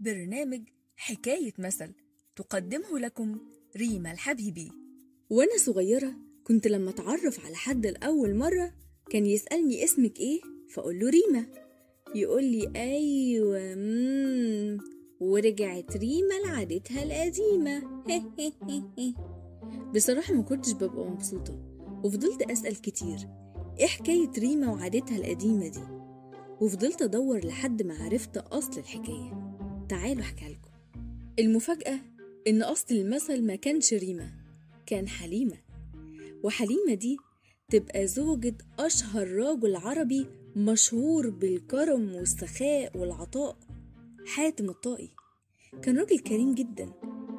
برنامج حكاية مثل تقدمه لكم ريما الحبيبي. وأنا صغيرة كنت لما أتعرف على حد لأول مرة كان يسألني اسمك إيه فأقول له ريما. يقول لي أيوة. ورجعت ريما لعادتها القديمة. بصراحة ما كنتش ببقى مبسوطة وفضلت أسأل كتير إيه حكاية ريما وعادتها القديمة دي؟ وفضلت أدور لحد ما عرفت أصل الحكاية. تعالوا أحكي لكم. المفاجأة إن أصل المثل ما كانش ريما كان حليمة. وحليمة دي تبقى زوجة أشهر راجل عربي مشهور بالكرم والسخاء والعطاء حاتم الطائي. كان راجل كريم جدا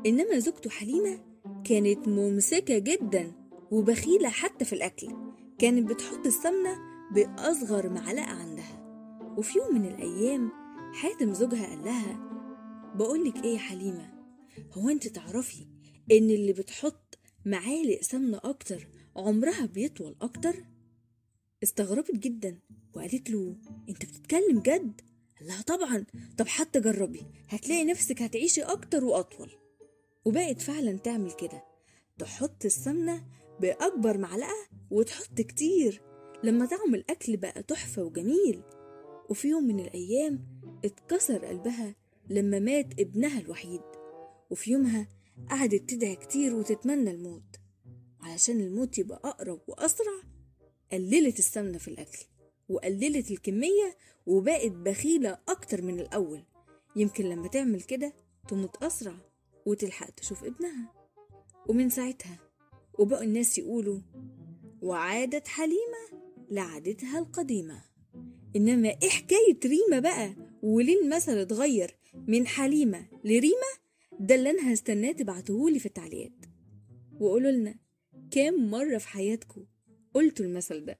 إنما زوجته حليمة كانت ممسكة جدا وبخيلة حتى في الأكل. كانت بتحط السمنة بأصغر معلقة عندها. وفي يوم من الأيام حاتم زوجها قال لها بقولك إيه يا حليمة هو أنت تعرفي إن اللي بتحط معالق سمنة أكتر عمرها بيطول أكتر؟ استغربت جدا وقالت له أنت بتتكلم جد؟ لها طبعا طب حتى جربي هتلاقي نفسك هتعيشي أكتر وأطول وبقت فعلا تعمل كده تحط السمنة بأكبر معلقة وتحط كتير لما طعم الأكل بقى تحفة وجميل وفي يوم من الأيام اتكسر قلبها لما مات ابنها الوحيد. وفي يومها قعدت تدعي كتير وتتمنى الموت. وعلشان الموت يبقى أقرب وأسرع قللت السمنة في الأكل وقللت الكمية وبقت بخيلة أكتر من الأول. يمكن لما تعمل كده تموت أسرع وتلحق تشوف ابنها. ومن ساعتها وبقوا الناس يقولوا وعادت حليمة لعادتها القديمة. إنما إيه حكاية ريما بقى وليه المثل اتغير؟ من حليمة لريما ده اللي أنا هستناه تبعتهولي في التعليقات. وقولوا لنا كام مرة في حياتكم قلتوا المثل ده؟